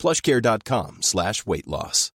plushcare.com slash weight loss.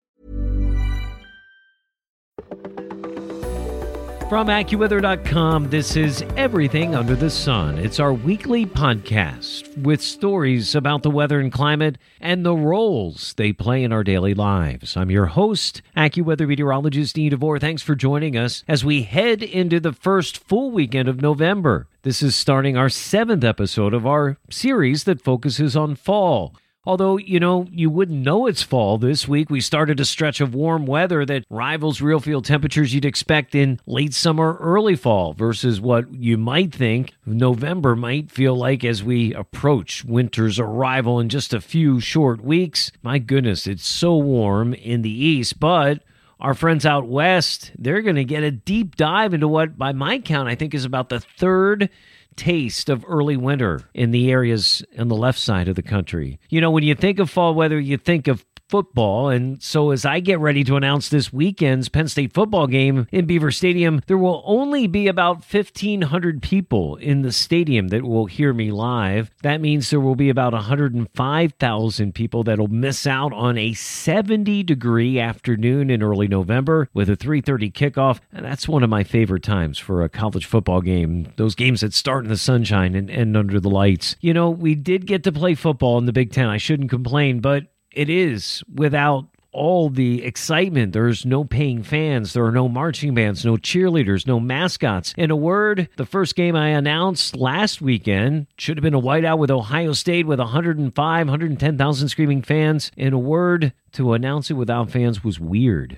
From AccuWeather.com, this is Everything Under the Sun. It's our weekly podcast with stories about the weather and climate and the roles they play in our daily lives. I'm your host, AccuWeather meteorologist Dean DeVore. Thanks for joining us as we head into the first full weekend of November. This is starting our seventh episode of our series that focuses on fall. Although, you know, you wouldn't know it's fall this week. We started a stretch of warm weather that rivals RealFeel temperatures you'd expect in late summer, early fall, versus what you might think November might feel like as we approach winter's arrival in just a few short weeks. My goodness, it's so warm in the east, but our friends out west, they're going to get a deep dive into what, by my count, I think is about the third taste of early winter in the areas on the left side of the country. You know, when you think of fall weather, you think of football. And so, as I get ready to announce this weekend's Penn State football game in Beaver Stadium, there will only be about 1,500 people in the stadium that will hear me live. That means there will be about 105,000 people that'll miss out on a 70 degree afternoon in early November with a 3:30 kickoff. And that's one of my favorite times for a college football game. Those games that start in the sunshine and end under the lights. You know, we did get to play football in the Big Ten. I shouldn't complain, but it is without all the excitement. There's no paying fans. There are no marching bands, no cheerleaders, no mascots. In a word, the first game I announced last weekend should have been a whiteout with Ohio State with 105, 110,000 screaming fans. In a word, to announce it without fans was weird.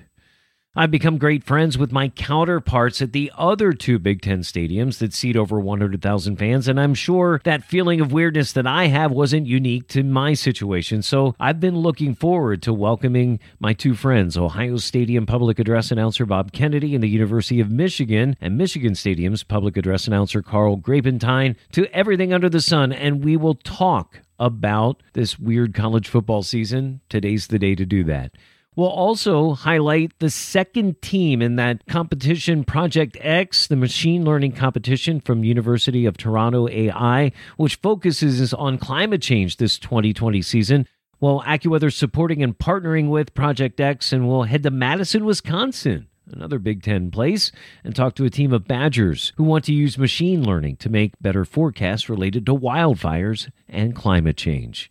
I've become great friends with my counterparts at the other two Big Ten stadiums that seat over 100,000 fans, and I'm sure that feeling of weirdness that I have wasn't unique to my situation. So I've been looking forward to welcoming my two friends, Ohio Stadium public address announcer Bob Kennedy and the University of Michigan and Michigan Stadium's public address announcer Carl Grapentine, to everything under the sun, and we will talk about this weird college football season. Today's the day to do that. We'll also highlight the second team in that competition, Project X, the machine learning competition from University of Toronto AI, which focuses on climate change this 2020 season. Well, AccuWeather supporting and partnering with Project X, and we'll head to Madison, Wisconsin, another Big Ten place, and talk to a team of Badgers who want to use machine learning to make better forecasts related to wildfires and climate change.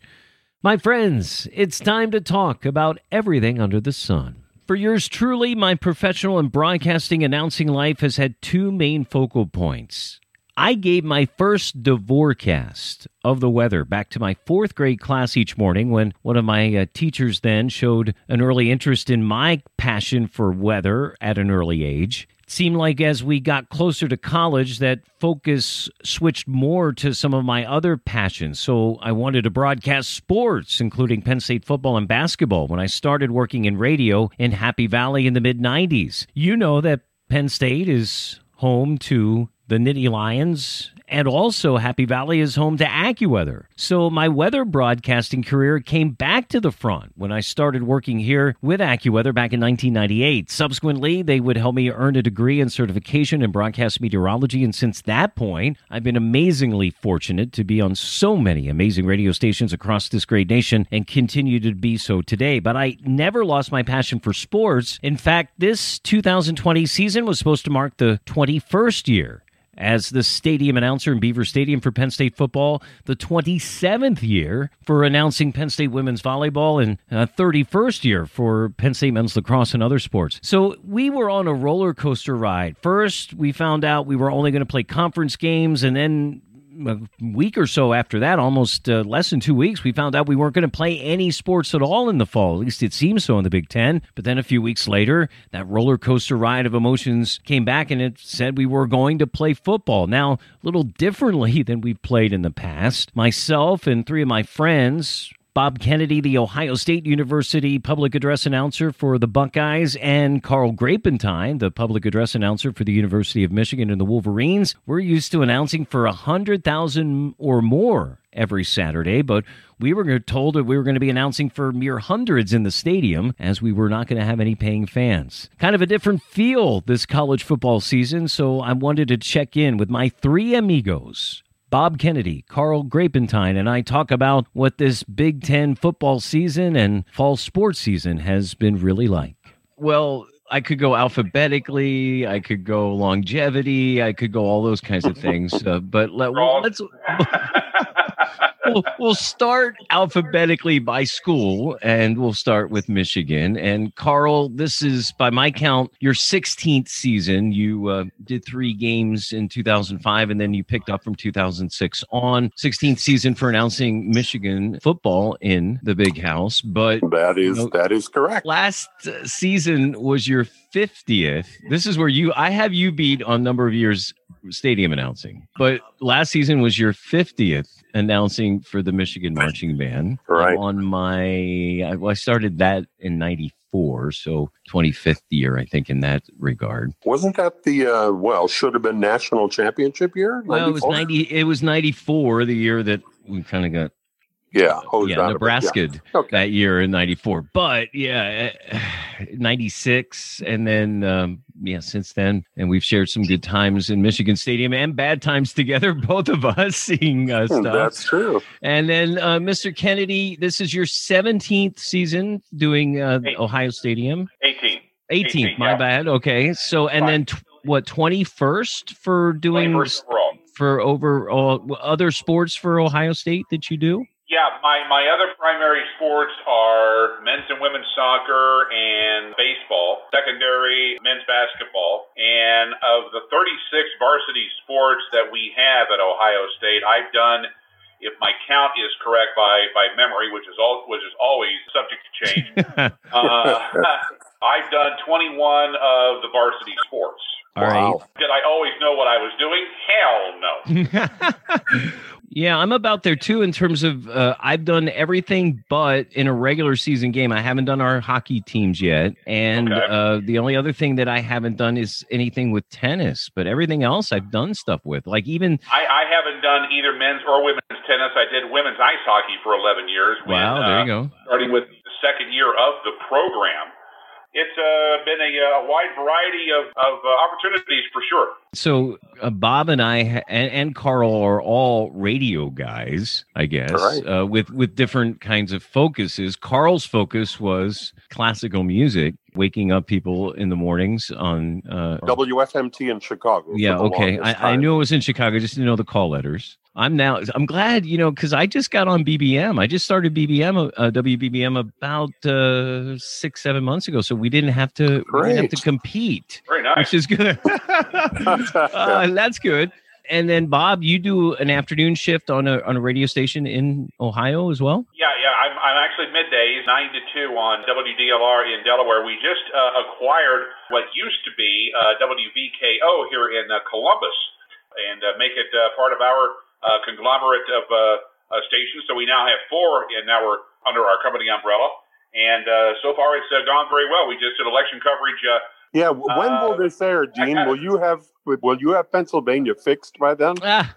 My friends, it's time to talk about everything under the sun. For years, truly, my professional and broadcasting announcing life has had two main focal points. I gave my first Devorecast of the weather back to my fourth grade class each morning when one of my uh, teachers then showed an early interest in my passion for weather at an early age seemed like as we got closer to college that focus switched more to some of my other passions. So i wanted to broadcast sports including penn state football and basketball when i started working in radio in happy valley in the mid 90s you know that penn state is home to the Nittany Lions and also, Happy Valley is home to AccuWeather. So, my weather broadcasting career came back to the front when I started working here with AccuWeather back in 1998. Subsequently, they would help me earn a degree and certification in broadcast meteorology. And since that point, I've been amazingly fortunate to be on so many amazing radio stations across this great nation and continue to be so today. But I never lost my passion for sports. In fact, this 2020 season was supposed to mark the 21st year as the stadium announcer in Beaver Stadium for Penn State football, the 27th year for announcing Penn State women's volleyball, and uh, 31st year for Penn State men's lacrosse and other sports. So we were on a roller coaster ride. First, we found out we were only going to play conference games, and then a week or so after that, almost uh, less than two weeks, we found out we weren't going to play any sports at all in the fall. At least it seems so in the Big Ten. But then a few weeks later, that roller coaster ride of emotions came back and it said we were going to play football. Now, a little differently than we've played in the past. Myself and three of my friends Bob Kennedy, the Ohio State University public address announcer for the Buckeyes, and Carl Grapentine, the public address announcer for the University of Michigan and the Wolverines. We're used to announcing for 100,000 or more every Saturday, but we were told that we were going to be announcing for mere hundreds in the stadium as we were not going to have any paying fans. Kind of a different feel this college football season, so I wanted to check in with my three amigos Bob Kennedy, Carl Grapentine, and I talk about what this Big Ten football season and fall sports season has been really like. Well, I could go alphabetically. I could go longevity. I could go all those kinds of things. Uh, but let, us we'll, we'll start alphabetically by school, and we'll start with Michigan. And Carl, this is by my count your 16th season. You uh, did three games in 2005, and then you picked up from 2006 on 16th season for announcing Michigan football in the Big House. But that is you know, that is correct. Last season was your 50th. This is where you I have you beat on number of years stadium announcing. But last season was your 50th announcing for the Michigan marching band. Right. On my I, I started that in 94, so 25th year I think in that regard. Wasn't that the uh well, should have been national championship year? 94? Well, it was 90 it was 94 the year that we kind of got yeah, yeah, Nebraska yeah. okay. that year in '94. But yeah, '96, eh, and then um, yeah, since then, and we've shared some good times in Michigan Stadium and bad times together, both of us seeing uh, hmm, stuff. That's true. And then, uh, Mr. Kennedy, this is your 17th season doing uh, Ohio Stadium. 18th. 18th. 18th my yeah. bad. Okay, so and Fine. then t- what? 21st for doing 21st for over other sports for Ohio State that you do. Yeah, my, my other primary sports are men's and women's soccer and baseball, secondary men's basketball. And of the 36 varsity sports that we have at Ohio State, I've done if my count is correct by, by memory, which is all, which is always subject to change, uh, I've done 21 of the varsity sports. All wow. right. Did I always know what I was doing? Hell no. Yeah, I'm about there too in terms of uh, I've done everything but in a regular season game. I haven't done our hockey teams yet, and okay. uh, the only other thing that I haven't done is anything with tennis. But everything else I've done stuff with, like even I, I haven't done either men's or women's tennis. I did women's ice hockey for 11 years. When, wow, there you uh, go. Starting with the second year of the program it's uh, been a, a, wide variety of, of uh, opportunities for sure. So uh, Bob and I and, and, Carl are all radio guys, I guess, right. Uh, with with different kinds of focuses. Carl's focus was classical music, waking up people in the mornings on uh, WFMT in Chicago. Yeah, okay. I, I, knew it was in Chicago, just didn't know the call letters. I'm now. I'm glad you know because I just got on BBM. I just started BBM, uh, WBBM about uh, six, seven months ago. So we didn't have to. We didn't have to compete. Very nice. Which is good. uh, that's good. And then Bob, you do an afternoon shift on a on a radio station in Ohio as well. Yeah, yeah. I'm I'm actually middays, nine to two on WDLR in Delaware. We just uh, acquired what used to be uh, WVKO here in uh, Columbus, and uh, make it part of our uh, conglomerate of uh, uh, stations. So we now have four, and now we're under our company umbrella. And uh, so far, it's uh, gone very well. We just did election coverage. Uh, yeah, when will this air, Dean? Will you have Will you have Pennsylvania fixed by then? Ah,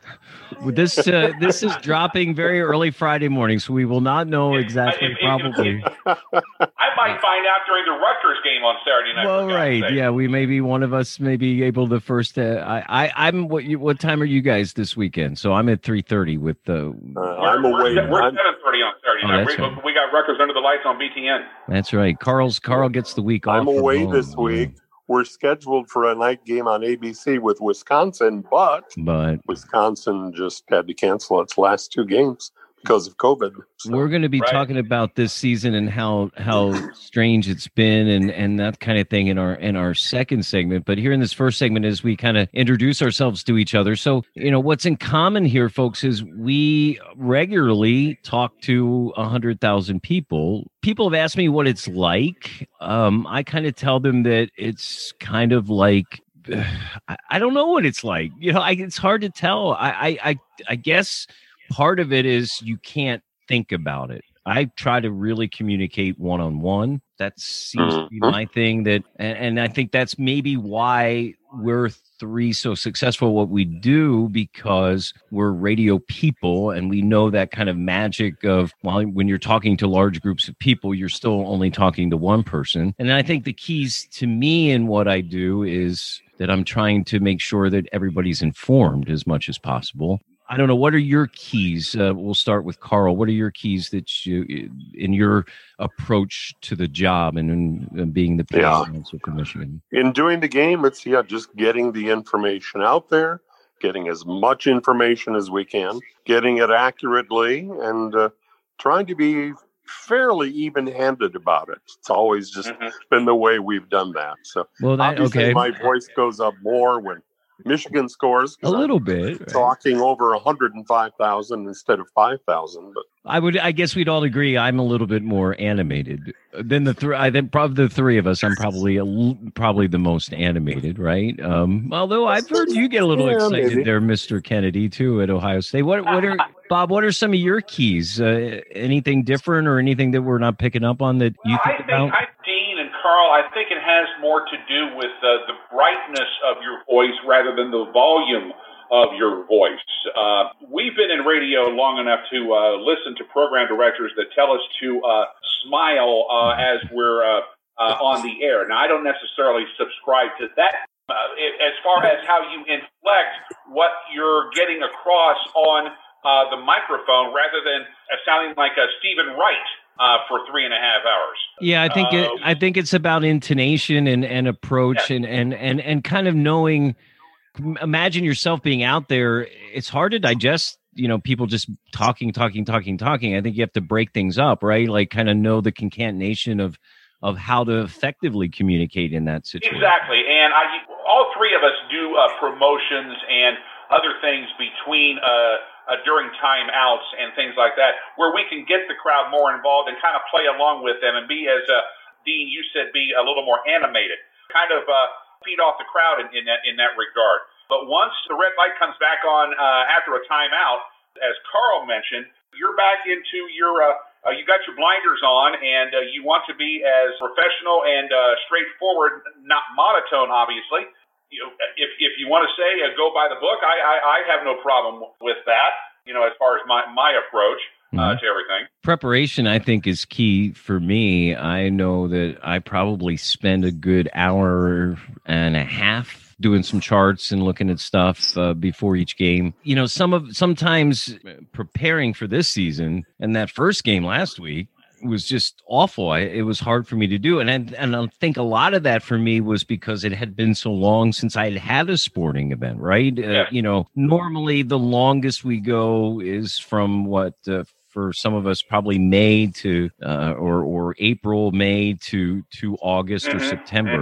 this uh, this is dropping very early Friday morning, so we will not know exactly. If, probably, I might find out during the Rutgers game on Saturday night. Well, right, yeah, we may be one of us may be able to first. Uh, I, I am what you, what time are you guys this weekend? So I'm at three thirty with the. Uh, I'm away. We're, seven thirty on Saturday oh, night. We, right. we, got Rutgers under the lights on BTN. That's right. Carl's Carl gets the week off. I'm away this week we're scheduled for a night game on ABC with Wisconsin, but but Wisconsin just had to cancel its last two games because of COVID. So. We're going to be right. talking about this season and how how strange it's been and and that kind of thing in our in our second segment. But here in this first segment, as we kind of introduce ourselves to each other, so you know what's in common here, folks, is we regularly talk to a hundred thousand people. People have asked me what it's like. Um, I kind of tell them that it's kind of like I, don't know what it's like. You know, I, it's hard to tell. I, I, I, I guess part of it is you can't think about it. I try to really communicate one on one. That seems to be Mhm. my thing. That, and, and I think that's maybe why we're three so successful what we do because we're radio people and we know that kind of magic of well when you're talking to large groups of people you're still only talking to one person and i think the keys to me in what i do is that i'm trying to make sure that everybody's informed as much as possible I don't know. What are your keys? Uh, we'll start with Carl. What are your keys that you, in your approach to the job and in, in being the PA Yeah. announcer for Michigan? In doing the game, it's yeah, just getting the information out there, getting as much information as we can, getting it accurately, and uh, trying to be fairly even-handed about it. It's always just Mhm. been the way we've done that. So Well, that obviously, okay, my voice goes up more when Michigan scores. 'cause a I'm little bit. right? talking over 105,000 instead of 5,000. But I would. I guess we'd all agree. I'm a little bit more animated than the three. I think probably the three of us. I'm probably a, l- probably the most animated, right? Um, although I've heard you get a little Yeah, excited maybe. there, Mr. Kennedy, too, at Ohio State. What what are Bob? What are some of your keys? Uh, anything different or anything that we're not picking up on that you I think think, about? I, Dean and Carl, I think it has more to do with uh, the brightness of your voice rather than the volume of your voice. Uh, we've been in radio long enough to uh, listen to program directors that tell us to uh, smile uh, as we're uh, on the air. Now, I don't necessarily subscribe to that. As far as how you inflect what you're getting across on the microphone rather than sounding like a Steven Wright uh, for three and a half hours. Yeah, I think it, Um, I think it's about intonation and, and approach and, and and and kind of knowing. Imagine yourself being out there. It's hard to digest. You know, people just talking, talking, talking, talking. I think you have to break things up, right? Like, kind of know the concatenation of of how to effectively communicate in that situation. Exactly, and I, all three of us do uh, promotions and other things between uh, uh, during timeouts and things like that, where we can get the crowd more involved and kind of play along with them and be, as uh, Dean you said, be a little more animated, kind of uh, feed off the crowd in, in that in that regard. But once the red light comes back on uh, after a timeout, as Carl mentioned, you're back into your uh, uh, you got your blinders on and uh, you want to be as professional and uh, straightforward, not monotone, obviously. You know, if if you want to say uh, go by the book, I, I I have no problem with that. You know, as far as my my approach uh, Mhm. to everything. Preparation, I think, is key for me. I know that I probably spend a good hour and a half doing some charts and looking at stuff uh, before each game. You know, some of sometimes preparing for this season and that first game last week was just awful. I, it was hard for me to do, and I, and I think a lot of that for me was because it had been so long since I had had a sporting event. Right? Uh, you know, normally the longest we go is from what uh, for some of us probably May to uh, or or April, May to to August or Mhm, September.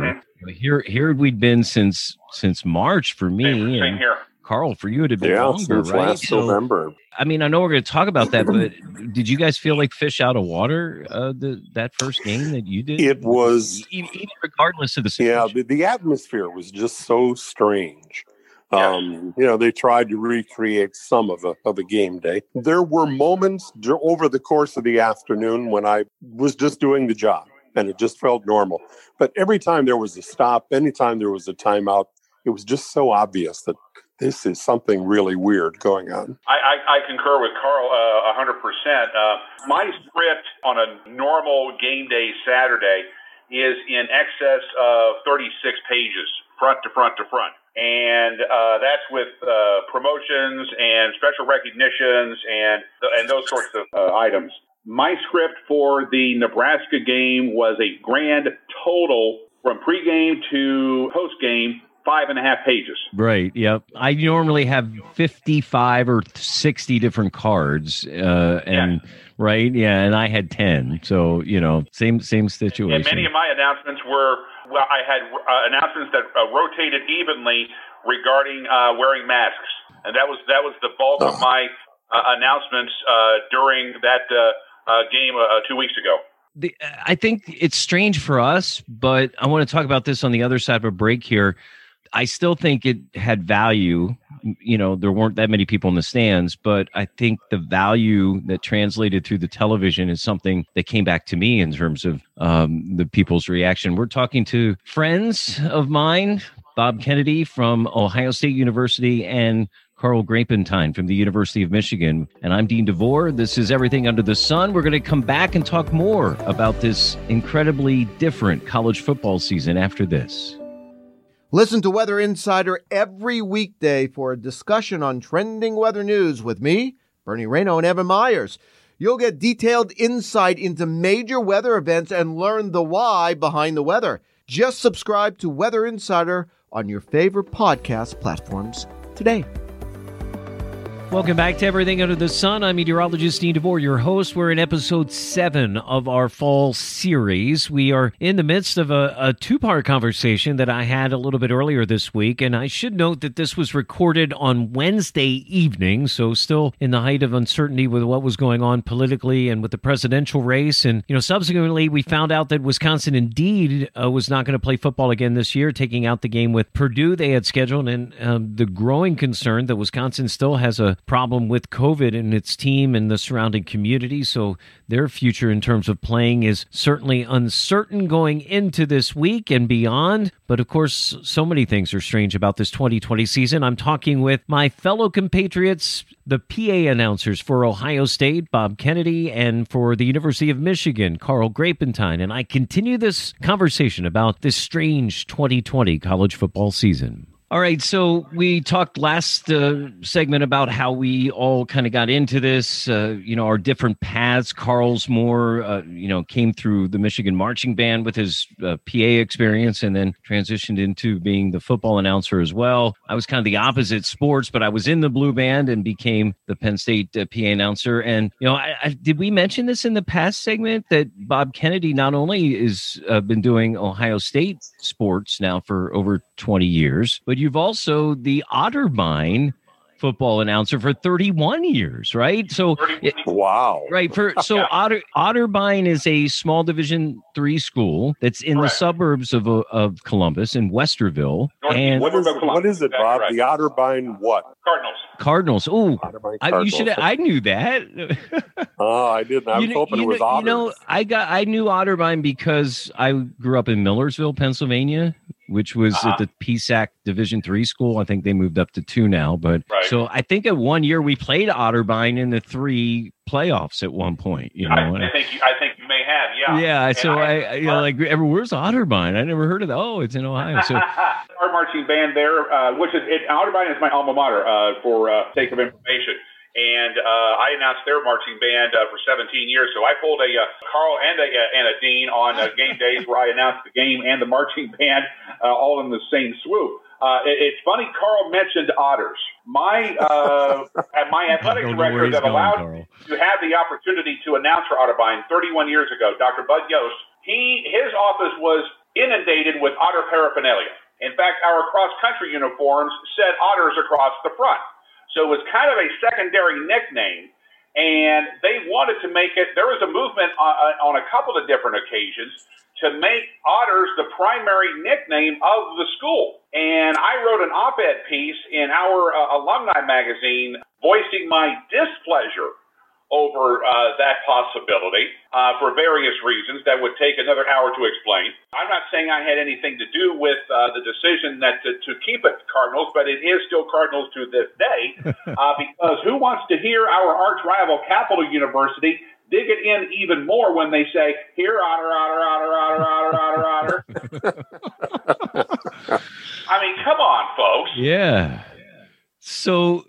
mhm. Here here we'd been since since March for me Same, same and here. Carl for you it had been yeah, longer, since right? last So, November. I mean, I know we're going to talk about that, but did you guys feel like fish out of water uh, the that first game that you did? It was E- even regardless of the Yeah, situation. the, the atmosphere was just so strange. Yeah. Um, you know, they tried to recreate some of a of a game day. There were moments over the course of the afternoon when I was just doing the job, and it just felt normal. But every time there was a stop, anytime there was a timeout, it was just so obvious that this is something really weird going on. I, I, I concur with Carl uh, a 100%. Uh, my script on a normal game day Saturday is in excess of 36 pages, front to front to front. And uh, that's with uh, promotions and special recognitions and, and those sorts of uh, items. My script for the Nebraska game was a grand total from pregame to postgame, five and a half pages. Right. Yep. I normally have 55 or 60 different cards. Uh, and right. Yeah. And I had 10. So, you know, same, same situation. And many of my announcements were, well, I had uh, announcements that uh, rotated evenly regarding uh, wearing masks, and that was that was the bulk of my uh, announcements uh, during that uh, uh, game uh, two weeks ago. the, I think it's strange for us, but I want to talk about this on the other side of a break here. I still think it had value you know, there weren't that many people in the stands, but I think the value that translated through the television is something that came back to me in terms of um, the people's reaction. We're talking to friends of mine, Bob Kennedy from Ohio State University and Carl Grapentine from the University of Michigan. And I'm Dean DeVore. This is Everything Under the Sun. We're going to come back and talk more about this incredibly different college football season after this. Listen to Weather Insider every weekday for a discussion on trending weather news with me, Bernie Rayno, and Evan Myers. You'll get detailed insight into major weather events and learn the why behind the weather. Just subscribe to Weather Insider on your favorite podcast platforms today. Welcome back to Everything Under the Sun. I'm meteorologist Dean DeVore, your host. We're in episode seven of our fall series. We are in the midst of a, a two part conversation that I had a little bit earlier this week. And I should note that this was recorded on Wednesday evening. So, still in the height of uncertainty with what was going on politically and with the presidential race. And, you know, subsequently, we found out that Wisconsin indeed uh, was not going to play football again this year, taking out the game with Purdue they had scheduled. And um, the growing concern that Wisconsin still has a problem with COVID and its team and the surrounding community. So their future in terms of playing is certainly uncertain going into this week and beyond. But of course, so many things are strange about this 2020 season. I'm talking with my fellow compatriots, the PA announcers for Ohio State, Bob Kennedy, and for the University of Michigan, Carl Grapentine. And I continue this conversation about this strange 2020 college football season. All right, so we talked last uh, segment about how we all kind of got into this, uh, you know, our different paths. Carl's more, uh, you know, came through the Michigan marching band with his uh, PA experience and then transitioned into being the football announcer as well. I was kind of the opposite sports, but I was in the blue band and became the Penn State uh, PA announcer. And, you know, I, I, did we mention this in the past segment that Bob Kennedy not only has uh, been doing Ohio State sports now for over 20 years, but you've also the Otterbein football announcer for 31 years, right? So wow. Right. For so yeah. Otter Otterbein is a small division 3 school that's in the suburbs of uh, of Columbus in Westerville. North and what is, what is it, Bob? Right. The Otterbein what? Cardinals. Cardinals. Oh, you should I knew that. oh, I didn't. I was you, hoping you it was know, Otters. You know, I got I knew Otterbein because I grew up in Millersville, Pennsylvania, which was uh-huh. at the PSAC Division three school. I think they moved up to two now, but right. so I think at one year we played Otterbein in the three playoffs at one point. You know, I, I think you, I think you may have, yeah. Yeah, and so I, I, you know, like, where's Otterbein? I never heard of that. Oh, it's in Ohio. So our marching band there, uh, which is it, Otterbein is my alma mater uh, for uh, sake of information and uh, I announced their marching band uh, for 17 years. So I pulled a uh, Carl and a and a Dean on uh, game days where I announced the game and the marching band uh, all in the same swoop. Uh, it, it's funny. Carl mentioned otters. My uh, my athletic director that allowed going, to have the opportunity to announce for Otterbein 31 years ago, Dr. Bud Yost. He his office was inundated with otter paraphernalia. In fact, our cross country uniforms said otters across the front. So it was kind of a secondary nickname. And they wanted to make it, there was a movement on, on a couple of different occasions to make Otters the primary nickname of the school. And I wrote an op ed piece in our uh, alumni magazine voicing my displeasure over uh, that possibility uh, for various reasons that would take another hour to explain. I'm not saying I had anything to do with uh, the decision that to, to, keep it Cardinals, but it is still Cardinals to this day uh, because who wants to hear our arch rival Capital University dig it in even more when they say, "Here, otter, otter, otter, otter, otter, otter, otter." I mean, come on, folks. Yeah. So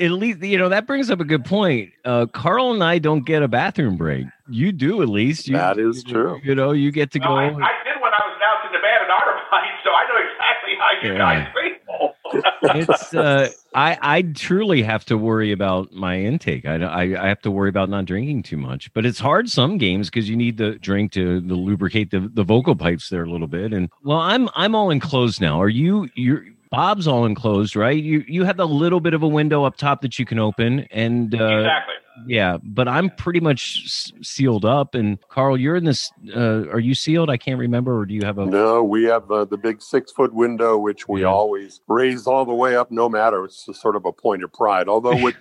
at least you know that brings up a good point. Uh, Carl and I don't get a bathroom break. You do at least. You, that is true. You know, you get to well, go. I, I, did when I was announcing the band at Otterbein, so I know exactly how you yeah. guys feel. it's uh, I I truly have to worry about my intake. I, I, I have to worry about not drinking too much. But it's hard some games because you need the drink to, to lubricate the, the vocal pipes there a little bit. And well, I'm I'm all enclosed now. Are you you're Bob's all enclosed, right? You you have a little bit of a window up top that you can open, and uh, exactly. Yeah, but I'm pretty much sealed up. And Carl, you're in this. Uh, are you sealed? I can't remember. Or do you have a? No, we have uh, the big six foot window, which we yeah. always raise all the way up, no matter. It's sort of a point of pride. Although with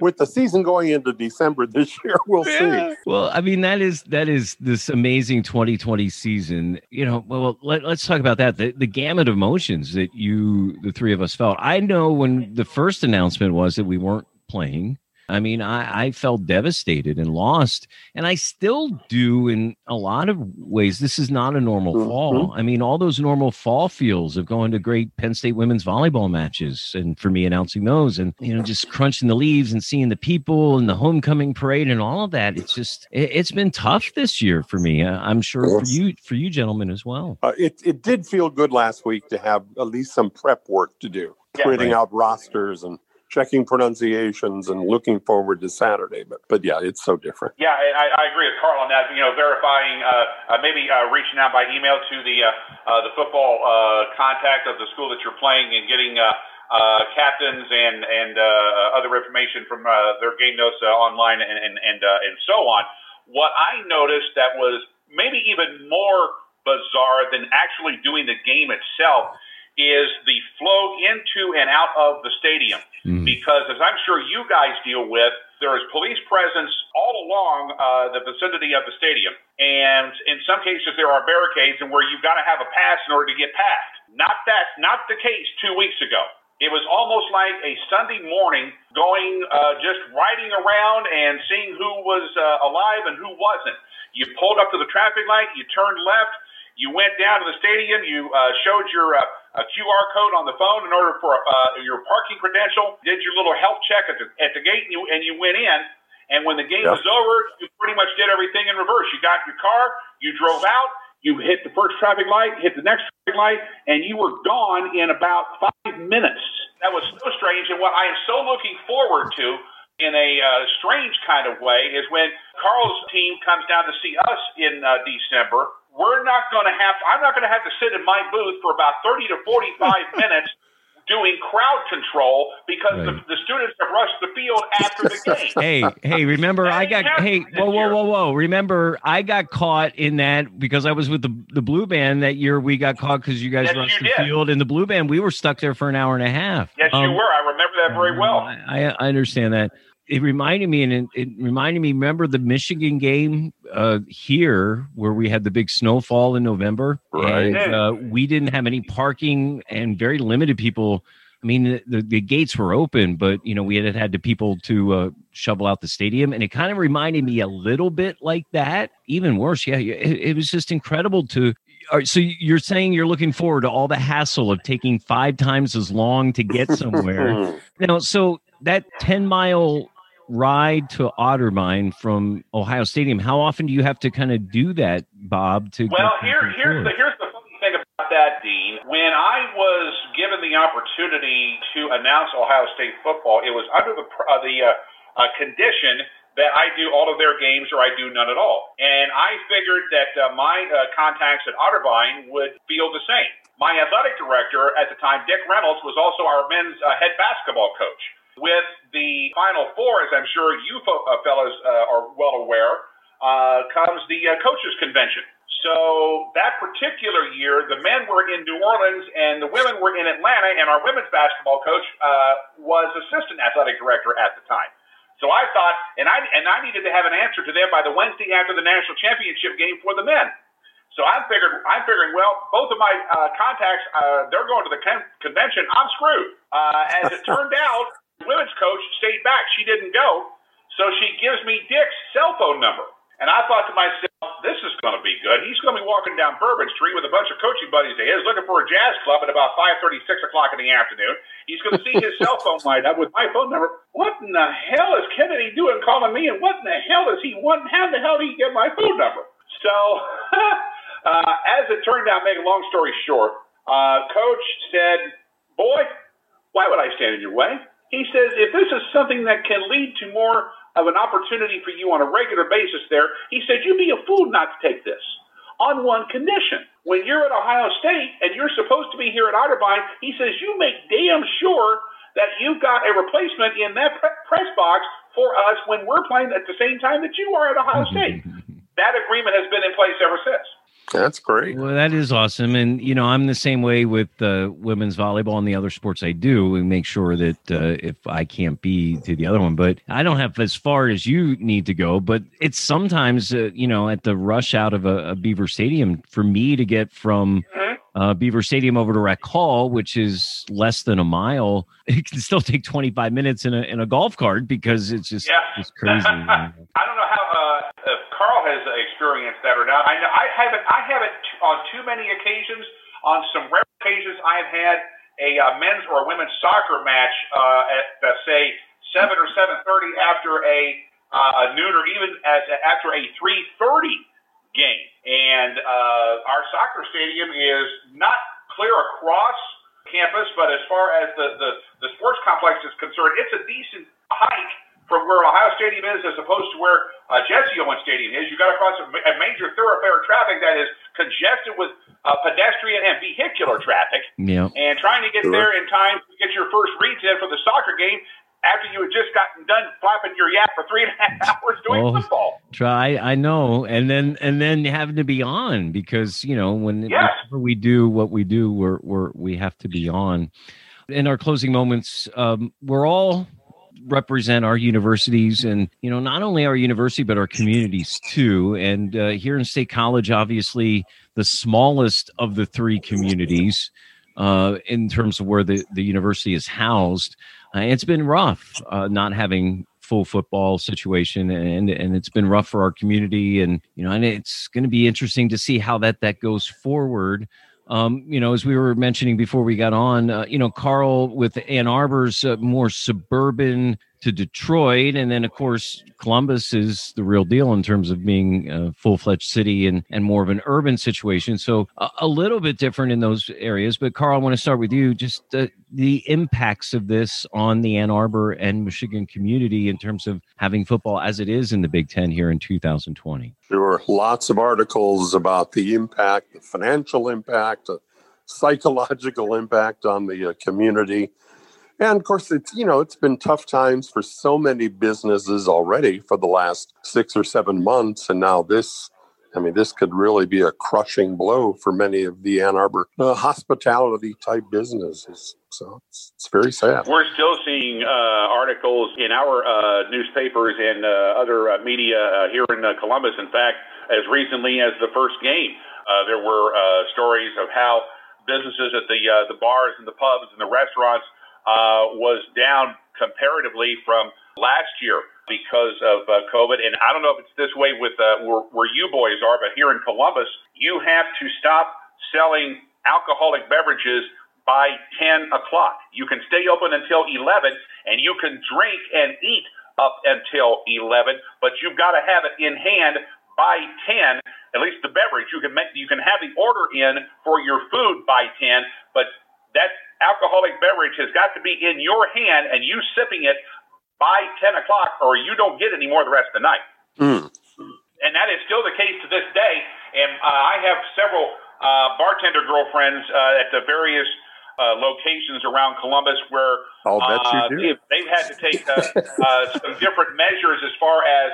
with the season going into December this year, we'll yeah. see. Well, I mean that is that is this amazing 2020 season. You know, well let, us talk about that. The, the gamut of emotions that you, the three of us, felt. I know when the first announcement was that we weren't playing. I mean, I, I felt devastated and lost, and I still do in a lot of ways. This is not a normal mm-hmm. fall. I mean, all those normal fall feels of going to great Penn State women's volleyball matches, and for me announcing those, and you know, just crunching the leaves and seeing the people and the homecoming parade and all of that. It's just it, has been tough this year for me. Uh, I'm sure yes. for you, for you gentlemen as well. Uh, it it did feel good last week to have at least some prep work to do, yeah, printing right. out rosters and checking pronunciations and looking forward to Saturday. But but yeah, it's so different. Yeah, I, I agree with Carl on that. You know, verifying, uh, uh, maybe uh, reaching out by email to the uh, uh, the football uh, contact of the school that you're playing and getting. captains and and other information from their game notes online and and and, and so on. What I noticed that was maybe even more bizarre than actually doing the game itself is the flow into and out of the stadium. Mm. Because as I'm sure you guys deal with, there is police presence all along uh, the vicinity of the stadium. And in some cases, there are barricades and where you've got to have a pass in order to get past. Not that, not the case two weeks ago. It was almost like a Sunday morning going, uh, just riding around and seeing who was uh, alive and who wasn't. You pulled up to the traffic light, you turned left, you went down to the stadium, you uh, showed your uh, a QR code on the phone in order for uh, your parking credential, did your little health check at the, at the gate, and you, and you went in. And when the game yep. was over, you pretty much did everything in reverse. You got your car, you drove out, you hit the first traffic light, hit the next traffic light, and you were gone in about five minutes. That was so strange. And what I am so looking forward to in a uh, strange kind of way is when Carl's team comes down to see us in uh, December we're not going to have, I'm not going to have to sit in my booth for about 30 to 45 minutes doing crowd control because right. the, the, students have rushed the field after the game. hey, hey, remember I got hey, whoa, whoa, whoa, whoa. Remember I got caught in that because I was with the the blue band that year we got caught because you guys yes, rushed the did. field and the blue band we were stuck there for an hour and a half. Yes, um, you were. I remember that very well. I, I understand that it reminded me, and it, it, reminded me. Remember the Michigan game uh, here, where we had the big snowfall in November, right? And, uh, we didn't have any parking and very limited people. I mean, the, the gates were open, but you know we had had the people to uh, shovel out the stadium, and it kind of reminded me a little bit like that. Even worse, yeah, it, it was just incredible to so you're saying you're looking forward to all the hassle of taking five times as long to get somewhere. now, so that 10 mile ride to Otterbein from Ohio Stadium. How often do you have to kind of do that, Bob? To well, here, here's the here's the funny thing about that, Dean. When I was given the opportunity to announce Ohio State football, it was under the uh, the uh, uh, condition that I do all of their games or I do none at all. And I figured that uh, my uh, contacts at Otterbein would feel the same. My athletic director at the time, Dick Reynolds, was also our men's uh, head basketball coach. With the Final Four, as I'm sure you uh, fellas uh, are well aware, uh, comes the uh, coaches convention. So that particular year, the men were in New Orleans and the women were in Atlanta, and our women's basketball coach uh, was assistant athletic director at the time. So I thought, and I and I needed to have an answer to them by the Wednesday after the national championship game for the men. So I figured, I'm figuring, well, both of my uh, contacts, uh, they're going to the con- convention. I'm screwed. Uh, as it turned out, women's coach stayed back. She didn't go. So she gives me Dick's cell phone number. And I thought to myself, this is going to be good. He's going to be walking down Bourbon Street with a bunch of coaching buddies of his looking for a jazz club at about 5.30, 6 o'clock in the afternoon. He's going to see his cell phone light up with my phone number. What in the hell is Kennedy doing calling me? And what in the hell is he wanting? How the hell did he get my phone number? So, uh, as it turned out, make a long story short, uh, Coach said, boy, why would I stand in your way? He says, if this is something that can lead to more of an opportunity for you on a regular basis there, he said, you'd be a fool not to take this. On one condition. When you're at Ohio State and you're supposed to be here at Otterbein, he says, you make damn sure that you've got a replacement in that press box for us when we're playing at the same time that you are at Ohio mm-hmm. State. that agreement has been in place ever since. That's great. Well, that is awesome, and you know I'm the same way with uh, women's volleyball and the other sports I do. We make sure that uh, if I can't be to the other one, but I don't have as far as you need to go. But it's sometimes uh, you know at the rush out of a, a, Beaver Stadium for me to get from. Uh, Beaver Stadium over to Rec Hall, which is less than a mile, it can still take 25 minutes in a in a golf cart because it's just, yeah. just crazy. I don't know how Carl has experienced that or not. I know I haven't. I haven't on too many occasions. On some rare occasions, I've had a uh, men's or a women's soccer match uh, at uh, say seven or seven thirty after a uh, a noon or even as after a three thirty game. And uh, our soccer stadium is not clear across campus, but as far as the, the, the sports complex is concerned, it's a decent hike from where Ohio Stadium is as opposed to where uh, Jesse Owens Stadium is. you've got to cross a, a major thoroughfare of traffic that is congested with uh, pedestrian and vehicular traffic. Yeah. And trying to get sure. there in time to get your first reads in for the soccer game after you had just gotten done flapping your yap for three and a half hours doing oh, football. Try, I know, and then and then having to be on because you know when yes. we do what we do, we're we're we have to be on. In our closing moments, um, we're all represent our universities and you know not only our university but our communities too. And uh, here in state college obviously the smallest of the three communities uh, in terms of where the, the university is housed uh, it's been rough uh, not having full football situation and and it's been rough for our community. And you know and it's going to be interesting to see how that that goes forward um, you know, as we were mentioning before we got on, uh, you know, Carl with Ann Arbor's uh, more suburban to Detroit, and then of course Columbus is the real deal in terms of being a full-fledged city and and more of an urban situation. So a, a little bit different in those areas. But Carl, I want to start with you. Just uh, the impacts of this on the Ann Arbor and Michigan community in terms of having football as it is in the Big Ten here in 2020. There were lots of articles about the impact, the financial impact, the psychological impact on the uh, community. And of course, it's you know it's been tough times for so many businesses already for the last six or seven months, and now this. I mean, this could really be a crushing blow for many of the Ann Arbor uh, hospitality type businesses. So it's, it's, very sad. We're still seeing uh, articles in our uh, newspapers and uh, other uh, media uh, here in Columbus. In fact, as recently as the first game, there were stories of how businesses at the the bars and the pubs and the restaurants uh, was down comparatively from last year because of uh, COVID. And I don't know if it's this way with uh, where, where you boys are, but here in Columbus, you have to stop selling alcoholic beverages by 10 o'clock. You can stay open until 11 and you can drink and eat up until 11, but you've got to have it in hand by 10, at least the beverage. You can make, you can have the order in for your food by 10, but that alcoholic beverage has got to be in your hand and you sipping it by 10 o'clock or you don't get any more the rest of the night. Mm. And that is still the case to this day. And uh, I have several uh, bartender girlfriends uh, at the various uh, locations around Columbus where uh, they've, they've, had to take uh, some different measures as far as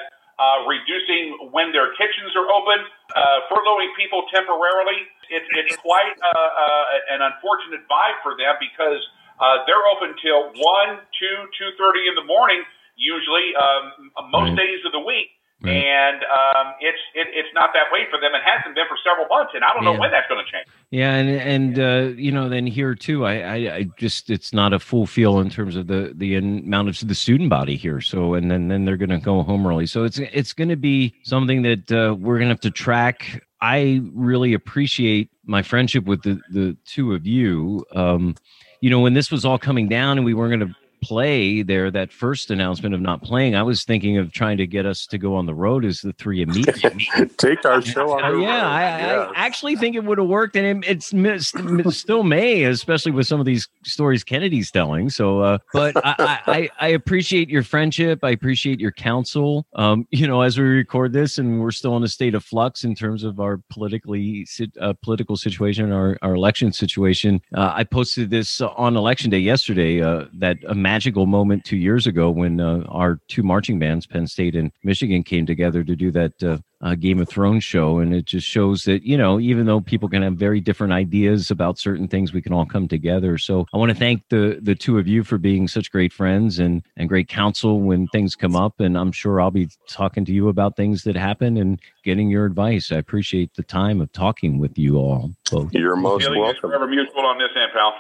reducing when their kitchens are open, uh, furloughing people temporarily, it's it's quite uh, uh, an unfortunate vibe for them because uh, they're open till one, two, two thirty in the morning, usually um, most days of the week. Right. And um, it's it, it's not that way for them. It hasn't been for several months, and I don't know when that's going to change. Yeah, and and uh, you know, then here too, I, I, I just it's not a full feel in terms of the the amount of the student body here. So and then then they're going to go home early. So it's it's going to be something that uh, we're going to have to track I really appreciate my friendship with the the two of you. Um, you know, when this was all coming down and we weren't going to play there that first announcement of not playing i was thinking of trying to get us to go on the road as the three immediate take our show on yeah, I, I, actually think it would have worked and it, it's, it's, still may especially with some of these stories kennedy's telling so uh, but I, I, I appreciate your friendship i appreciate your counsel um, you know as we record this and we're still in a state of flux in terms of our politically uh, political situation our, our election situation. Uh, i posted this on election day yesterday uh, that imagine magical moment two years ago when uh, our two marching bands, Penn State and Michigan, came together to do that uh, uh, Game of Thrones show. And it just shows that, you know, even though people can have very different ideas about certain things, we can all come together. So I want to thank the the two of you for being such great friends and, and great counsel when things come up. And I'm sure I'll be talking to you about things that happen and getting your advice. I appreciate the time of talking with you all. Both. You're most welcome. Forever mutual on this end, pal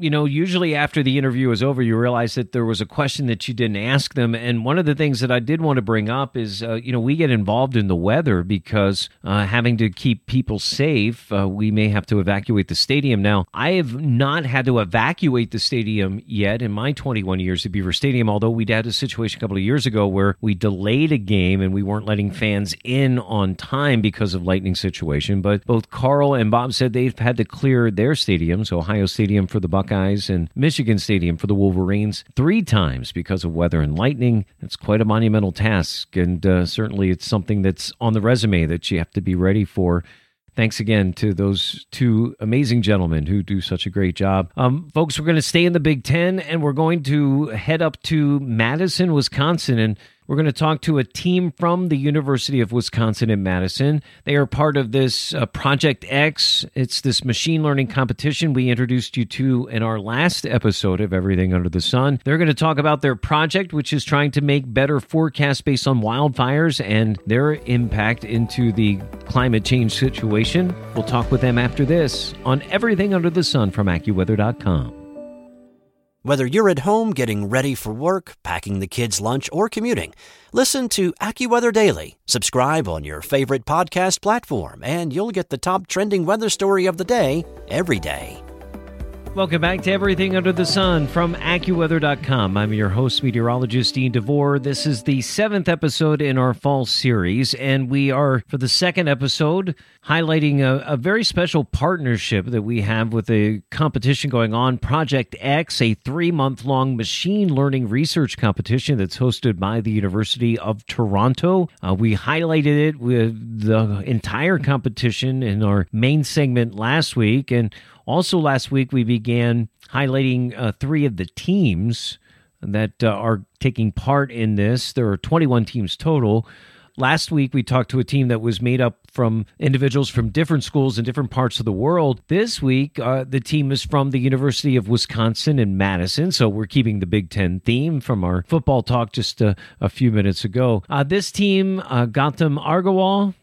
you know, usually after the interview is over, you realize that there was a question that you didn't ask them. And one of the things that I did want to bring up is, uh, you know, we get involved in the weather because uh, having to keep people safe, uh, we may have to evacuate the stadium. Now, I have not had to evacuate the stadium yet in my 21 years at Beaver Stadium, although we had a situation a couple of years ago where we delayed a game and we weren't letting fans in on time because of lightning situation. But both Carl and Bob said they've had to clear their stadiums, Ohio Stadium for the Buckeyes Buckeyes and Michigan Stadium for the Wolverines three times because of weather and lightning. It's quite a monumental task, and uh, certainly it's something that's on the resume that you have to be ready for. Thanks again to those two amazing gentlemen who do such a great job. Um, folks, we're going to stay in the Big Ten and we're going to head up to Madison, Wisconsin. And we're going to talk to a team from the University of Wisconsin in Madison. They are part of this uh, Project X. It's this machine learning competition we introduced you to in our last episode of Everything Under the Sun. They're going to talk about their project, which is trying to make better forecasts based on wildfires and their impact into the climate change situation. We'll talk with them after this on Everything Under the Sun from AccuWeather.com. Whether you're at home getting ready for work, packing the kids' lunch, or commuting, listen to AccuWeather Daily. Subscribe on your favorite podcast platform, and you'll get the top trending weather story of the day every day. Welcome back to Everything Under the Sun from AccuWeather.com. I'm your host, meteorologist Dean DeVore. This is the seventh episode in our fall series, and we are, for the second episode, highlighting a, a very special partnership that we have with a competition going on, Project X, a three month long machine learning research competition that's hosted by the University of Toronto. Uh, we highlighted it with the entire competition in our main segment last week, and also, last week we began highlighting uh, three of the teams that uh, are taking part in this. There are 21 teams total. Last week, we talked to a team that was made up from individuals from different schools in different parts of the world. This week, uh, the team is from the University of Wisconsin in Madison. So we're keeping the Big Ten theme from our football talk just a, a few minutes ago. Uh, this team, uh, Gautam Agarwal,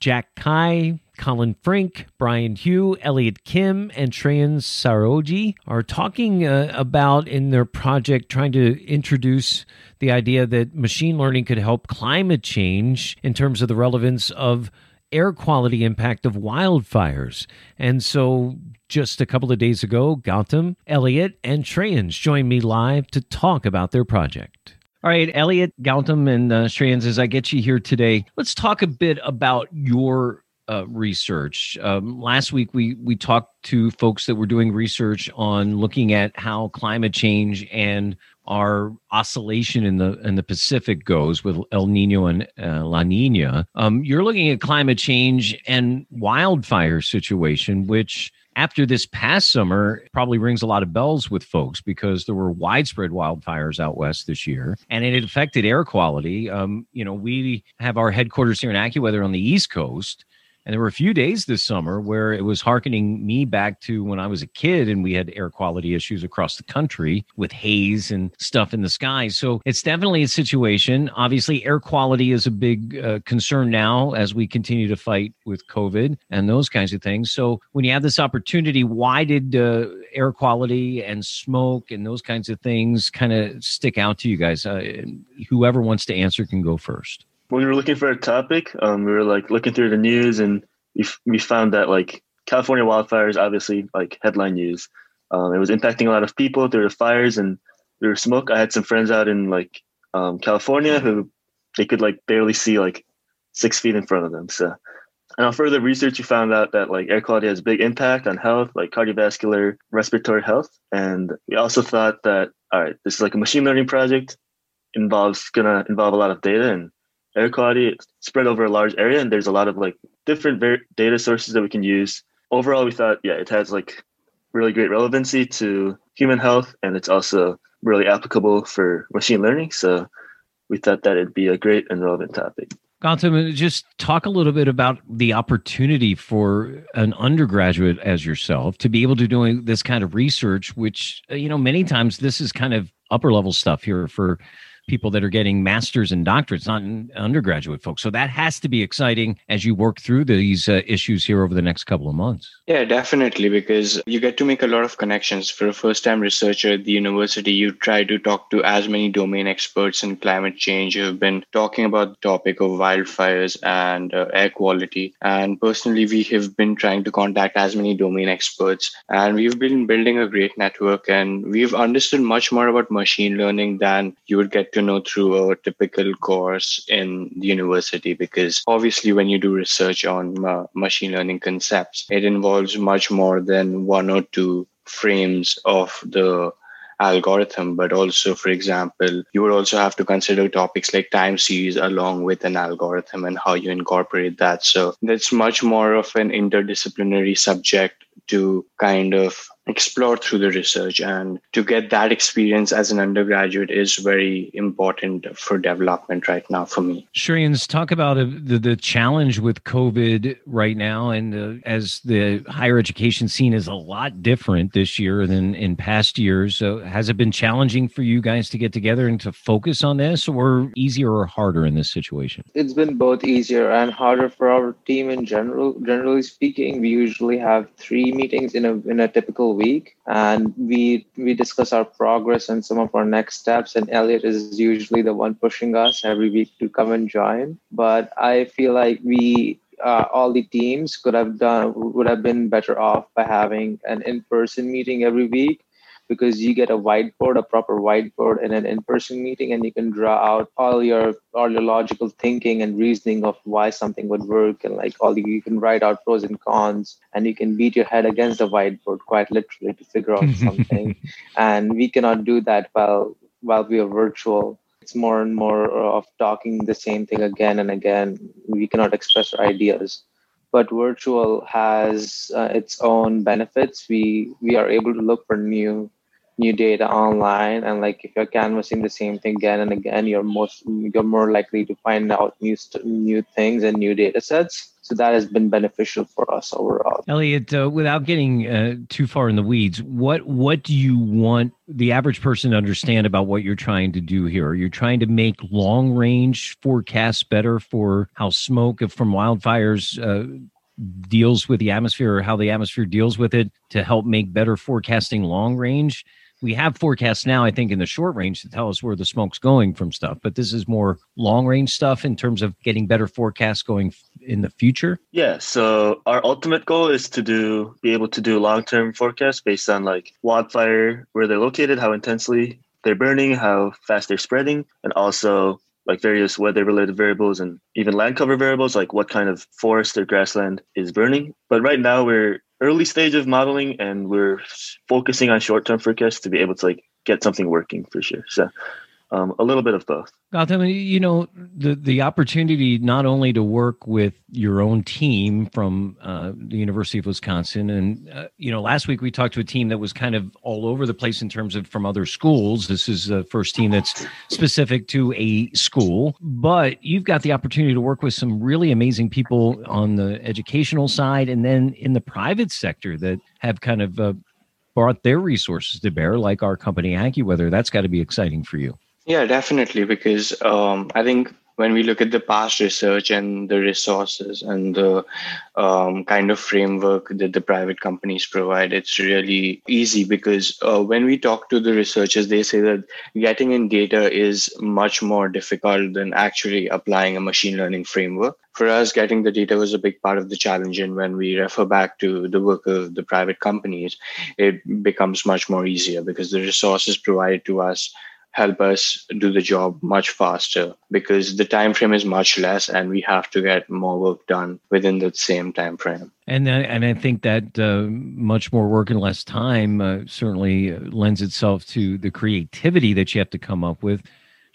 Jack Kai, Colin Frink, Brian Hugh, Elliot Kim, and Shreyan Saroji are talking uh, about in their project trying to introduce the idea that machine learning could help climate change in terms of the relevance of air quality impact of wildfires. And so just a couple of days ago, Gautam, Elliot, and Shreyans joined me live to talk about their project. All right, Elliot, Gautam, and uh, Shreyans, as I get you here today, let's talk a bit about your uh, research. Um, last week we we talked to folks that were doing research on looking at how climate change and our oscillation in the in the Pacific goes with El Nino and uh, La Nina. Um, you're looking at climate change and wildfire situation, which after this past summer probably rings a lot of bells with folks because there were widespread wildfires out west this year and it affected air quality. Um, you know, we have our headquarters here in AccuWeather on the East Coast. And there were a few days this summer where it was harkening me back to when I was a kid and we had air quality issues across the country with haze and stuff in the sky. So it's definitely a situation. Obviously, air quality is a big uh, concern now as we continue to fight with COVID and those kinds of things. So when you have this opportunity, why did uh, air quality and smoke and those kinds of things kind of stick out to you guys? Uh, whoever wants to answer can go first when we were looking for a topic, um, we were like looking through the news and we, we found that like California wildfires, obviously like headline news. Um, it was impacting a lot of people through the fires and through smoke. I had some friends out in like um, California who they could like barely see like six feet in front of them. So, and on further research, we found out that like air quality has a big impact on health, like cardiovascular, respiratory health. And we also thought that all right, this is like a machine learning project, involves gonna involve a lot of data and air quality spread over a large area and there's a lot of like different ver- data sources that we can use overall we thought yeah it has like really great relevancy to human health and it's also really applicable for machine learning. So we thought that it'd be a great and relevant topic. Gautam, just talk a little bit about the opportunity for an undergraduate as yourself to be able to doing this kind of research, which you know many times this is kind of upper level stuff here for people that are getting masters and doctorates, not undergraduate folks. So that has to be exciting as you work through these uh, issues here over the next couple of months. Yeah, definitely, because you get to make a lot of connections. For a first time researcher at the university, you try to talk to as many domain experts in climate change who have been talking about the topic of wildfires and uh, air quality. And personally, we have been trying to contact as many domain experts, and we've been building a great network, and we've understood much more about machine learning than you would get to know through a typical course in the university because obviously when you do research on uh, machine learning concepts it involves much more than one or two frames of the algorithm. But also for example you would also have to consider topics like time series along with an algorithm and how you incorporate that. So that's much more of an interdisciplinary subject to kind of explore through the research and to get that experience as an undergraduate is very important for development right now for me. Shreyans, talk about uh, the, the challenge with COVID right now and uh, as the higher education scene is a lot different this year than in past years. So has it been challenging for you guys to get together and to focus on this or easier or harder in this situation? It's been both easier and harder for our team in general. Generally speaking, we usually have three meetings in a in a typical week and we we discuss our progress and some of our next steps and elliot is usually the one pushing us every week to come and join. But i feel like we uh, all the teams could have done would have been better off by having an in-person meeting every week because you get a whiteboard, a proper whiteboard in an in-person meeting, and you can draw out all your all your logical thinking and reasoning of why something would work, and like all the, you can write out pros and cons, and you can beat your head against the whiteboard quite literally to figure out something. and we cannot do that while while we are virtual. It's more and more of talking the same thing again and again. We cannot express our ideas but virtual has uh, its own benefits. We we are able to look for new new data online and like if you're canvassing the same thing again and again you're most you're more likely to find out new new things and new data sets so that has been beneficial for us overall. Elliot uh, without getting uh, too far in the weeds what what do you want the average person to understand about what you're trying to do here? Are you trying to make long range forecasts better for how smoke from wildfires uh, deals with the atmosphere or how the atmosphere deals with it to help make better forecasting long range? We have forecasts now, I think, in the short range to tell us where the smoke's going from stuff, but this is more long range stuff in terms of getting better forecasts going in the future. Yeah. So our ultimate goal is to do be able to do long term forecasts based on like wildfire, where they're located, how intensely they're burning, how fast they're spreading, and also like various weather related variables and even land cover variables like what kind of forest or grassland is burning but right now we're early stage of modeling and we're focusing on short term forecasts to be able to like get something working for sure so um, a little bit of both. Gautam, you know the the opportunity not only to work with your own team from uh, the University of Wisconsin, and uh, you know last week we talked to a team that was kind of all over the place in terms of from other schools. This is the first team that's specific to a school, but you've got the opportunity to work with some really amazing people on the educational side, and then in the private sector that have kind of uh, brought their resources to bear, like our company AccuWeather. That's got to be exciting for you. Yeah, definitely. Because um, I think when we look at the past research and the resources and the um, kind of framework that the private companies provide, it's really easy because uh, when we talk to the researchers, they say that getting in data is much more difficult than actually applying a machine learning framework. For us, getting the data was a big part of the challenge. And when we refer back to the work of the private companies, it becomes much more easier because the resources provided to us help us do the job much faster because the time frame is much less and we have to get more work done within the same time frame and uh, and I think that uh, much more work in less time uh, certainly lends itself to the creativity that you have to come up with.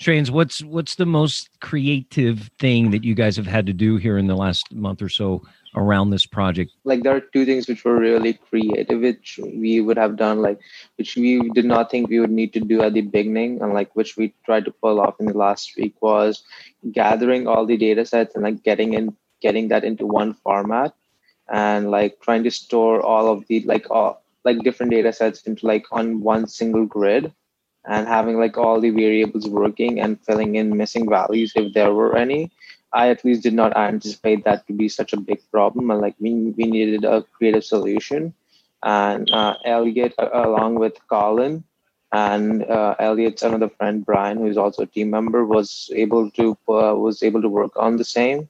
Shreyans, what's what's the most creative thing that you guys have had to do here in the last month or so around this project? Like there are two things which were really creative, which we would have done, like which we did not think we would need to do at the beginning, and like which we tried to pull off in the last week was gathering all the data sets and like getting in getting that into one format and like trying to store all of the like all like different data sets into like on one single grid and having like all the variables working and filling in missing values if there were any i at least did not anticipate that to be such a big problem and like we, we needed a creative solution. And uh, elliot uh, along with colin and uh, elliot's another friend brian who is also a team member was able to uh, was able to work on the same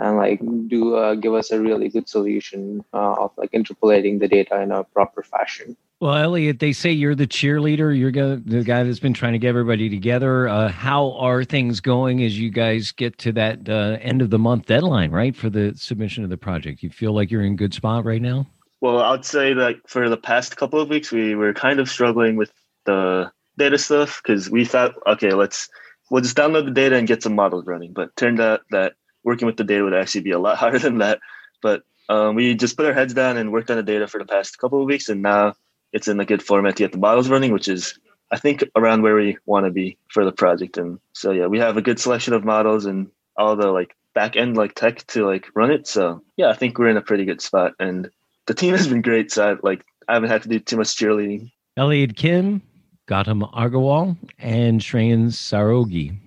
and like do uh, give us a really good solution uh, of like interpolating the data in a proper fashion. Well, Elliot, they say you're the cheerleader. You're the guy that's been trying to get everybody together. Uh, how are things going as you guys get to that uh, end of the month deadline, right, for the submission of the project? You feel like you're in good spot right now? Well, I'd say that for the past couple of weeks, we were kind of struggling with the data stuff because we thought, okay, let's we'll just download the data and get some models running. But turned out that working with the data would actually be a lot harder than that. But um, we just put our heads down and worked on the data for the past couple of weeks, and now it's in a good format to get the models running, which is I think around where we want to be for the project. And so yeah, we have a good selection of models and all the like back end like tech to like run it. So yeah, I think we're in a pretty good spot, and the team has been great. So I, like I haven't had to do too much cheerleading. Elliot Kim, Gautam Agarwal, and Shreyan Sarogi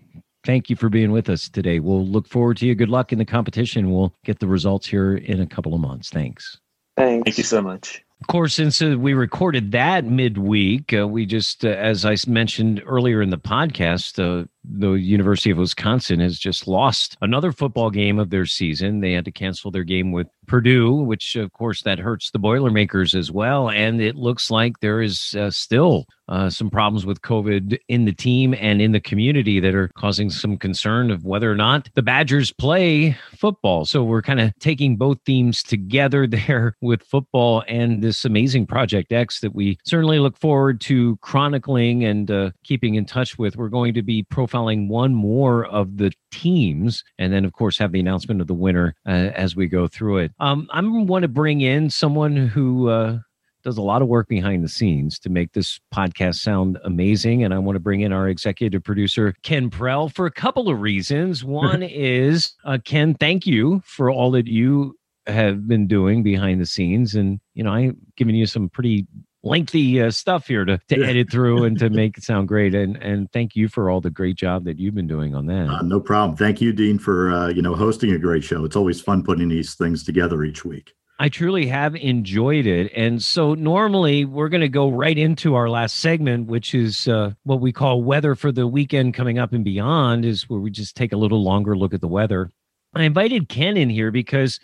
thank you for being with us today. We'll look forward to you. Good luck in the competition. We'll get the results here in a couple of months. Thanks. Thanks. Thank you so much. Of course, since uh, we recorded that midweek, uh, we just, uh, as I mentioned earlier in the podcast, uh, the University of Wisconsin has just lost another football game of their season. They had to cancel their game with Purdue, which of course that hurts the Boilermakers as well. And it looks like there is uh, still uh, some problems with COVID in the team and in the community that are causing some concern of whether or not the Badgers play football. So we're kind of taking both themes together there with football and this amazing Project X that we certainly look forward to chronicling and uh, keeping in touch with. We're going to be profiling profiling one more of the teams, and then of course have the announcement of the winner uh, as we go through it. Um, I want to bring in someone who. Uh, does a lot of work behind the scenes to make this podcast sound amazing. And I want to bring in our executive producer, Ken Prell, for a couple of reasons. One is, uh, Ken, thank you for all that you have been doing behind the scenes. And, you know, I've given you some pretty lengthy uh, stuff here to, to edit through and to make it sound great. And and thank you for all the great job that you've been doing on that. Uh, no problem. Thank you, Dean, for uh, you know hosting a great show. It's always fun putting these things together each week. I truly have enjoyed it. And so normally we're going to go right into our last segment, which is uh, what we call weather for the weekend coming up and beyond, is where we just take a little longer look at the weather. I invited Ken in here because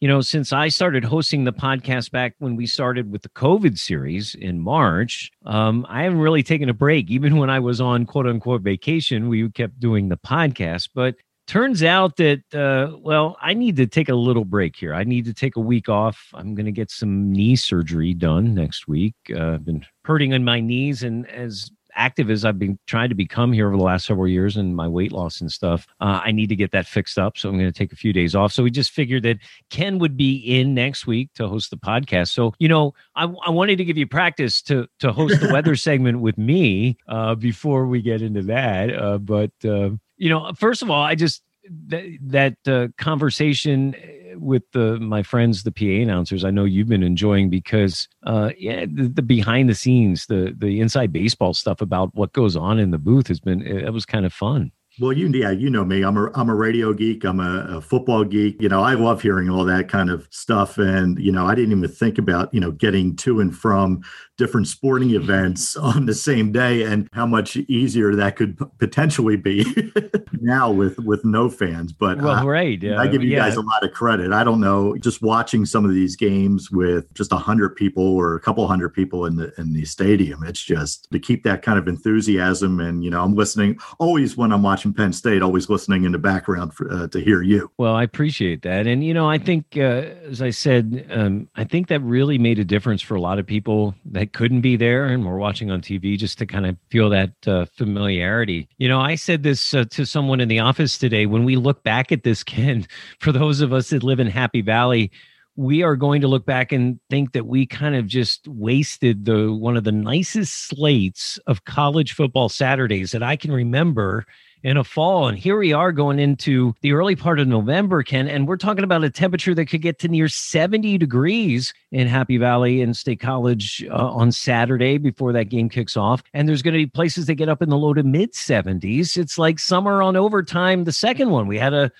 you know, since I started hosting the podcast back when we started with the COVID series in March, um, I haven't really taken a break. Even when I was on quote unquote vacation, we kept doing the podcast. But turns out that, uh, well, I need to take a little break here. I need to take a week off. I'm going to get some knee surgery done next week. Uh, I've been hurting on my knees. And as active as I've been trying to become here over the last several years and my weight loss and stuff, uh, I need to get that fixed up. So I'm going to take a few days off. So we just figured that Ken would be in next week to host the podcast. So, you know, I, I wanted to give you practice to, to host the weather segment with me uh, before we get into that. Uh, but, uh, you know, first of all, I just, that, that uh, conversation with the my friends, the PA announcers, I know you've been enjoying because uh, yeah, the, the, behind the scenes, the the inside baseball stuff about what goes on in the booth has been it was kind of fun. Well, you yeah, you know me. I'm a I'm a radio geek. I'm a, a, football geek. You know, I love hearing all that kind of stuff. And you know, I didn't even think about you know getting to and from different sporting events on the same day and how much easier that could potentially be now with with no fans but well uh, right i give you yeah. guys a lot of credit i don't know just watching some of these games with just a hundred people or a couple hundred people in the in the stadium it's just to keep that kind of enthusiasm and you know i'm listening always when i'm watching watching Penn State, always listening in the background for, uh, to hear you. Well, I appreciate that, and you know, I think uh, as I said, um, I think that really made a difference for a lot of people that couldn't be there and were watching on TV just to kind of feel that uh, familiarity. You know, I said this uh, to someone in the office today. When we look back at this, Ken, for those of us that live in Happy Valley, we are going to look back and think that we kind of just wasted the one of the nicest slates of college football Saturdays that I can remember in a fall. And here we are going into the early part of November, Ken, and we're talking about a temperature that could get to near 70 degrees in Happy Valley and State College uh, on Saturday before that game kicks off. And there's going to be places that get up in the low to mid 70s. It's like summer on overtime, the second one. We had a,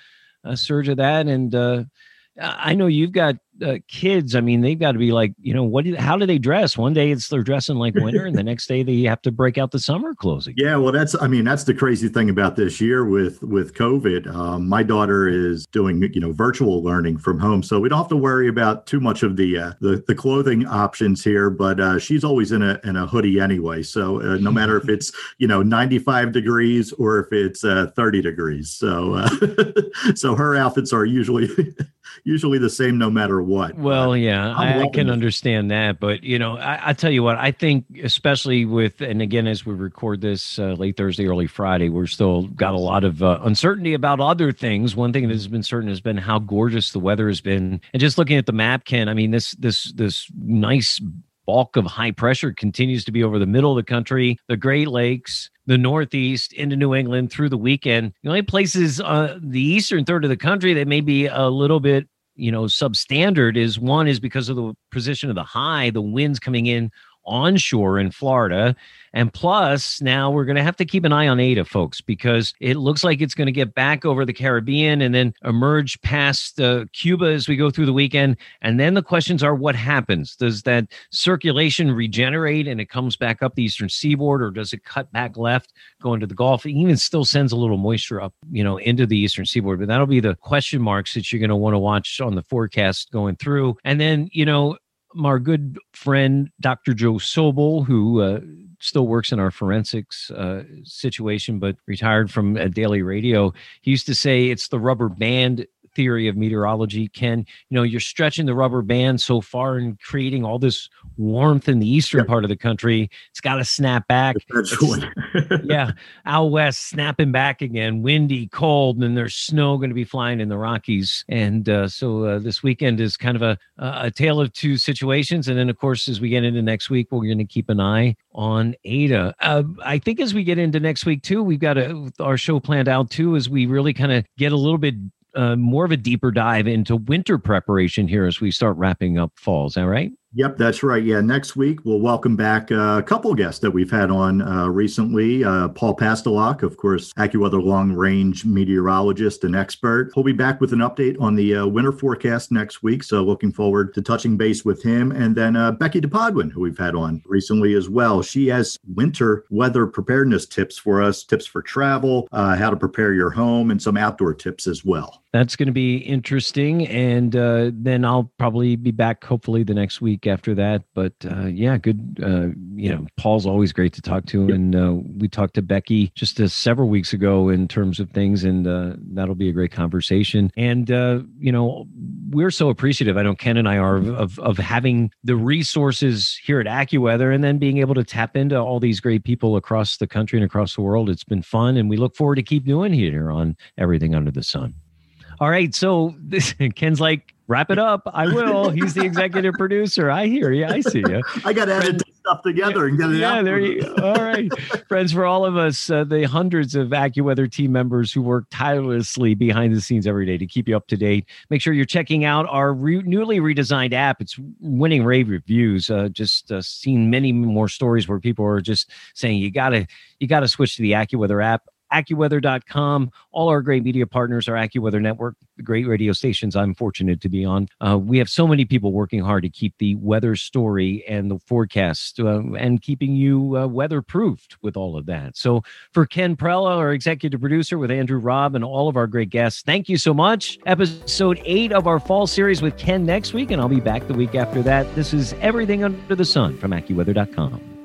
a surge of that. And, uh, I know you've got uh, kids, I mean, they've got to be like, you know, what? Do, how do they dress? One day it's they're dressing like winter, and the next day they have to break out the summer clothes. Again. Yeah, well, that's I mean, that's the crazy thing about this year with with COVID. Um, my daughter is doing you know virtual learning from home, so we don't have to worry about too much of the uh, the, the clothing options here. But uh, she's always in a in a hoodie anyway, so uh, no matter if it's you know 95 degrees or if it's uh, 30 degrees, so uh, so her outfits are usually usually the same no matter what. Well, yeah, I, I, can understand that, but you know, I, I, tell you what, I think especially with, and again, as we record this uh, late Thursday, early Friday, we're still got a lot of uh, uncertainty about other things. One thing that has been certain has been how gorgeous the weather has been, and just looking at the map, Ken. I mean, this this this nice bulk of high pressure continues to be over the middle of the country, the Great Lakes, the Northeast, into New England through the weekend. The only places, uh, the eastern third of the country that may be a little bit you know substandard is one is because of the position of the high the winds coming in onshore in Florida. And plus, now we're going to have to keep an eye on Eta, folks, because it looks like it's going to get back over the Caribbean and then emerge past uh, Cuba as we go through the weekend. And then the questions are what happens? Does that circulation regenerate and it comes back up the eastern seaboard, or does it cut back left going to the Gulf? It even still sends a little moisture up, you know, into the eastern seaboard. But that'll be the question marks that you're going to want to watch on the forecast going through. And then, you know, our good friend Dr. Joe Sobel, who uh, still works in our forensics uh, situation, but retired from uh, daily radio, he used to say it's the rubber band theory of meteorology ken you know you're stretching the rubber band so far and creating all this warmth in the eastern yep. part of the country it's got to snap back yeah out west snapping back again windy cold and there's snow going to be flying in the rockies and uh, so uh, this weekend is kind of a, a tale of two situations and then of course as we get into next week we're going to keep an eye on Eta. Uh, I think as we get into next week too, we've got a, our show planned out too as we really kind of get a little bit uh, more of a deeper dive into winter preparation here as we start wrapping up fall. Is that right? Yep, that's right. Yeah, next week we'll welcome back a couple guests that we've had on uh, recently. Uh, Paul Pastelok, of course, AccuWeather long range meteorologist and expert. He'll be back with an update on the uh, winter forecast next week. So looking forward to touching base with him. And then uh, Becky DePodwin, who we've had on recently as well. She has winter weather preparedness tips for us, tips for travel, uh, how to prepare your home, and some outdoor tips as well. That's going to be interesting. And then I'll probably be back hopefully the next week after that. But uh, yeah, good. Uh, you know, Paul's always great to talk to, yep. and uh, we talked to Becky just uh, several weeks ago in terms of things, and uh, that'll be a great conversation. And uh, you know, we're so appreciative. I know Ken and I are of, of having the resources here at AccuWeather, and then being able to tap into all these great people across the country and across the world. It's been fun, and we look forward to keep doing here on everything under the sun. All right, so this Ken's like wrap it up. I will. He's the executive producer. I hear you. I see you. I got to edit stuff together and get it yeah, out. there you go. All right. Friends, for all of us, uh, the hundreds of AccuWeather team members who work tirelessly behind the scenes every day to keep you up to date, make sure you're checking out our re- newly redesigned app. It's winning rave reviews. Uh, just uh, seen many more stories where people are just saying you got to you got to switch to the AccuWeather app. AccuWeather.com. All our great media partners are AccuWeather Network, the great radio stations I'm fortunate to be on. Uh, we have so many people working hard to keep the weather story and the forecast uh, and keeping you uh, weatherproofed with all of that. So for Ken Prella, our executive producer, with Andrew Robb and all of our great guests, thank you so much. Episode eight of our fall series with Ken next week, and I'll be back the week after that. This is Everything Under the Sun from AccuWeather.com.